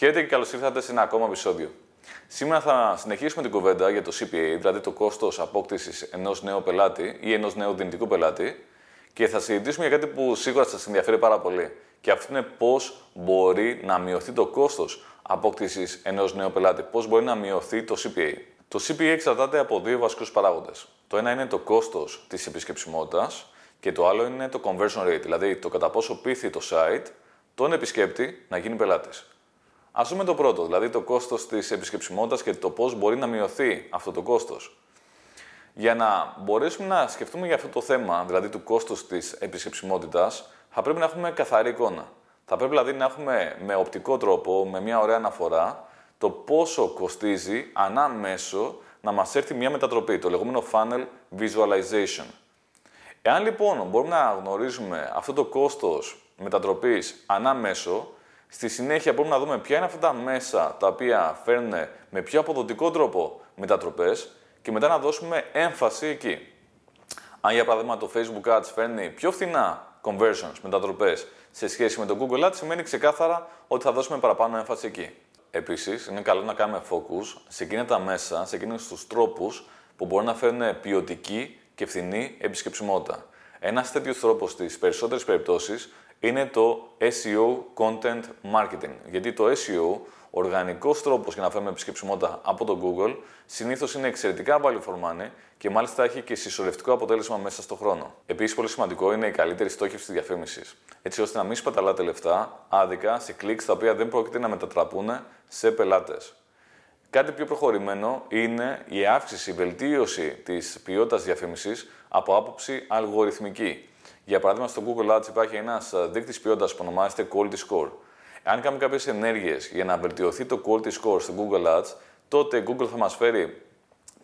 Χαίρετε και καλώς ήρθατε σε ένα ακόμα επεισόδιο. Σήμερα θα συνεχίσουμε την κουβέντα για το CPA, δηλαδή το κόστος απόκτησης ενός νέου πελάτη ή ενός νέου δυνητικού πελάτη και θα συζητήσουμε για κάτι που σίγουρα σας ενδιαφέρει πάρα πολύ. Και αυτό είναι πώς μπορεί να μειωθεί το κόστος απόκτησης ενός νέου πελάτη, πώς μπορεί να μειωθεί το CPA. Το CPA εξαρτάται από δύο βασικούς παράγοντες. Το ένα είναι το κόστος της επισκεψιμότητας και το άλλο είναι το conversion rate, δηλαδή το κατά πόσο πείθει το site τον επισκέπτη να γίνει πελάτης. Α δούμε το πρώτο, δηλαδή το κόστος της επισκεψιμότητας και το πώς μπορεί να μειωθεί αυτό το κόστος. Για να μπορέσουμε να σκεφτούμε για αυτό το θέμα, δηλαδή του κόστους της επισκεψιμότητας, θα πρέπει να έχουμε καθαρή εικόνα. Θα πρέπει δηλαδή να έχουμε με οπτικό τρόπο, με μια ωραία αναφορά, το πόσο κοστίζει ανά μέσο να μας έρθει μια μετατροπή, το λεγόμενο funnel visualization. Εάν λοιπόν μπορούμε να γνωρίζουμε αυτό το κόστος μετατροπής ανά μέσο, στη συνέχεια μπορούμε να δούμε ποια είναι αυτά τα μέσα τα οποία φέρνουν με πιο αποδοτικό τρόπο μετατροπές και μετά να δώσουμε έμφαση εκεί. Αν για παράδειγμα το Facebook Ads φέρνει πιο φθηνά conversions, μετατροπές σε σχέση με το Google Ads, σημαίνει ξεκάθαρα ότι θα δώσουμε παραπάνω έμφαση εκεί. Επίσης, είναι καλό να κάνουμε focus σε εκείνα τα μέσα, σε εκείνους τους τρόπους που μπορούν να φέρουν ποιοτική και φθηνή επισκεψιμότητα. Ένας τέτοιος τρόπος στις περισσότερες περιπτώσεις είναι το SEO Content Marketing. Γιατί το SEO, οργανικός τρόπος για να φέρουμε επισκεψιμότητα από το Google, συνήθως είναι εξαιρετικά value for money και μάλιστα έχει και συσσωρευτικό αποτέλεσμα μέσα στον χρόνο. Επίσης, πολύ σημαντικό είναι η καλύτερη στόχευση της διαφήμισης. Έτσι ώστε να μην σπαταλάτε λεφτά άδικα σε κλικς τα οποία δεν πρόκειται να μετατραπούν σε πελάτες. Κάτι πιο προχωρημένο είναι η αύξηση, η βελτίωση της ποιότητας διαφήμισης από άποψη αλγοριθμική. Για παράδειγμα, στο Google Ads υπάρχει ένας δείκτης ποιότητας που ονομάζεται Quality Score. Αν κάνουμε κάποιες ενέργειες για να βελτιωθεί το Quality Score στο Google Ads, τότε η Google θα μας φέρει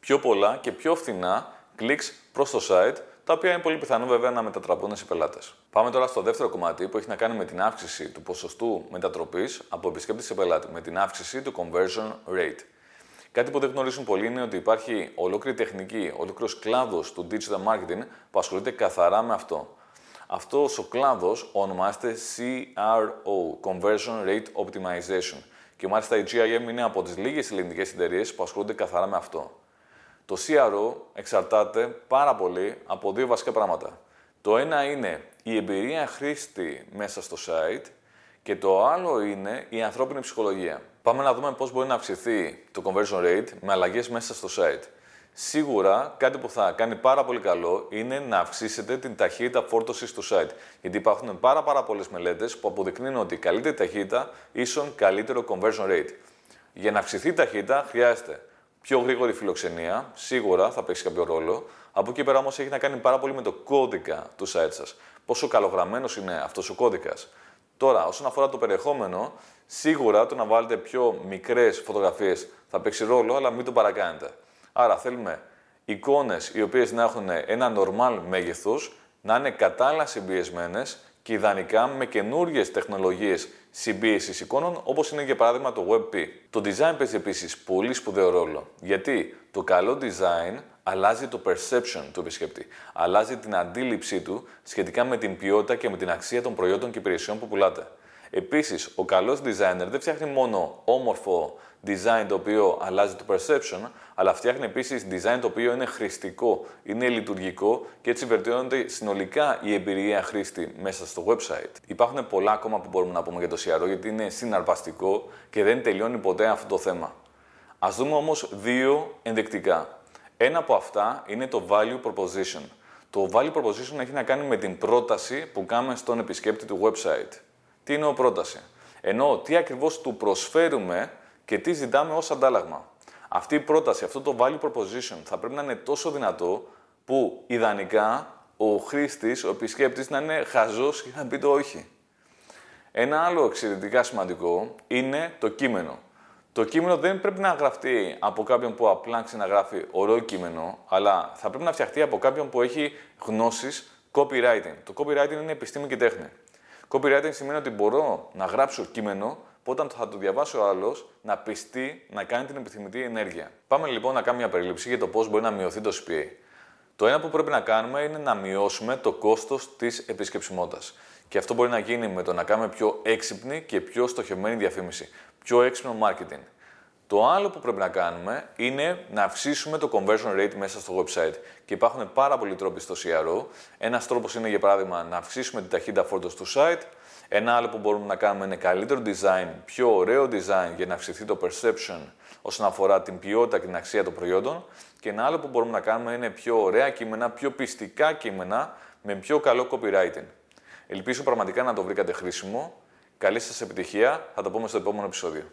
πιο πολλά και πιο φθηνά clicks προς το site, τα οποία είναι πολύ πιθανό βέβαια να μετατραπούν σε πελάτες. Πάμε τώρα στο δεύτερο κομμάτι που έχει να κάνει με την αύξηση του ποσοστού μετατροπής από επισκέπτη σε πελάτη, με την αύξηση του conversion rate. Κάτι που δεν γνωρίζουν πολλοί είναι ότι υπάρχει ολόκληρη τεχνική, ολόκληρος κλάδος του digital marketing που ασχολείται καθαρά με αυτό. Αυτός ο κλάδος ονομάζεται CRO, Conversion Rate Optimization. Και μάλιστα η GIM είναι από τις λίγες ελληνικές εταιρείες που ασχολούνται καθαρά με αυτό. Το CRO εξαρτάται πάρα πολύ από δύο βασικά πράγματα. Το ένα είναι η εμπειρία χρήστη μέσα στο site και το άλλο είναι η ανθρώπινη ψυχολογία. Πάμε να δούμε πώς μπορεί να αυξηθεί το conversion rate με αλλαγές μέσα στο site. Σίγουρα κάτι που θα κάνει πάρα πολύ καλό είναι να αυξήσετε την ταχύτητα φόρτωσης του site. Γιατί υπάρχουν πάρα, πάρα πολλές μελέτες που αποδεικνύουν ότι καλύτερη ταχύτητα ίσον καλύτερο conversion rate. Για να αυξηθεί η ταχύτητα χρειάζεται πιο γρήγορη φιλοξενία, σίγουρα θα παίξει κάποιο ρόλο. Από εκεί πέρα όμως έχει να κάνει πάρα πολύ με το κώδικα του site σας. Πόσο καλογραμμένος είναι αυτός ο κώδικας. Τώρα, όσον αφορά το περιεχόμενο, σίγουρα το να βάλετε πιο μικρές φωτογραφίες θα παίξει ρόλο, αλλά μην το παρακάνετε. Άρα θέλουμε εικόνες οι οποίες να έχουν ένα normal μέγεθος, να είναι κατάλληλα συμπιεσμένες και ιδανικά με καινούριε τεχνολογίες συμπίεσης εικόνων, όπως είναι για παράδειγμα το WebP. Το design παίζει επίσης πολύ σπουδαίο ρόλο. Γιατί το καλό design αλλάζει το perception του επισκέπτη. Αλλάζει την αντίληψή του σχετικά με την ποιότητα και με την αξία των προϊόντων και υπηρεσιών που πουλάτε. Επίσης, ο καλός designer δεν φτιάχνει μόνο όμορφο design το οποίο αλλάζει το perception, αλλά φτιάχνει επίσης design το οποίο είναι χρηστικό, είναι λειτουργικό και έτσι βελτιώνεται συνολικά η εμπειρία χρήστη μέσα στο website. Υπάρχουν πολλά ακόμα που μπορούμε να πούμε για το CRO, γιατί είναι συναρπαστικό και δεν τελειώνει ποτέ αυτό το θέμα. Α δούμε όμως δύο ενδεικτικά. Ένα από αυτά είναι το value proposition. Το value proposition έχει να κάνει με την πρόταση που κάνουμε στον επισκέπτη του website. Τι είναι ο πρόταση; Ενώ τι ακριβώς του προσφέρουμε και τι ζητάμε ως αντάλλαγμα. Αυτή η πρόταση, αυτό το value proposition θα πρέπει να είναι τόσο δυνατό που ιδανικά ο χρήστης, ο επισκέπτης να είναι χαζός και να πει το όχι. Ένα άλλο εξαιρετικά σημαντικό είναι το κείμενο. Το κείμενο δεν πρέπει να γραφτεί από κάποιον που απλά ξαναγράφει ωραίο κείμενο, αλλά θα πρέπει να φτιαχτεί από κάποιον που έχει γνώσεις copywriting. Το copywriting είναι επιστήμη και τέχνη. Copywriting σημαίνει ότι μπορώ να γράψω κείμενο που όταν θα το διαβάσει ο άλλος να πιστεί να κάνει την επιθυμητή ενέργεια. Πάμε λοιπόν να κάνουμε μια περίληψη για το πώς μπορεί να μειωθεί το CPA. Το ένα που πρέπει να κάνουμε είναι να μειώσουμε το κόστος της επισκεψιμότητας. Και αυτό μπορεί να γίνει με το να κάνουμε πιο έξυπνη και πιο στοχευμένη διαφήμιση. πιο έξυπνο marketing. Το άλλο που πρέπει να κάνουμε είναι να αυξήσουμε το conversion rate μέσα στο website. Και υπάρχουν πάρα πολλοί τρόποι στο CRO. Ένας τρόπος είναι, για παράδειγμα, να αυξήσουμε την ταχύτητα φόρτωση του site. Ένα άλλο που μπορούμε να κάνουμε είναι καλύτερο design, πιο ωραίο design για να αυξηθεί το perception όσον αφορά την ποιότητα και την αξία των προϊόντων. Και ένα άλλο που μπορούμε να κάνουμε είναι πιο ωραία κείμενα, πιο πιστικά κείμενα με πιο καλό copywriting. Ελπίζω πραγματικά να το βρήκατε χρήσιμο. Καλή σας επιτυχία. Θα τα πούμε στο επόμενο επεισόδιο.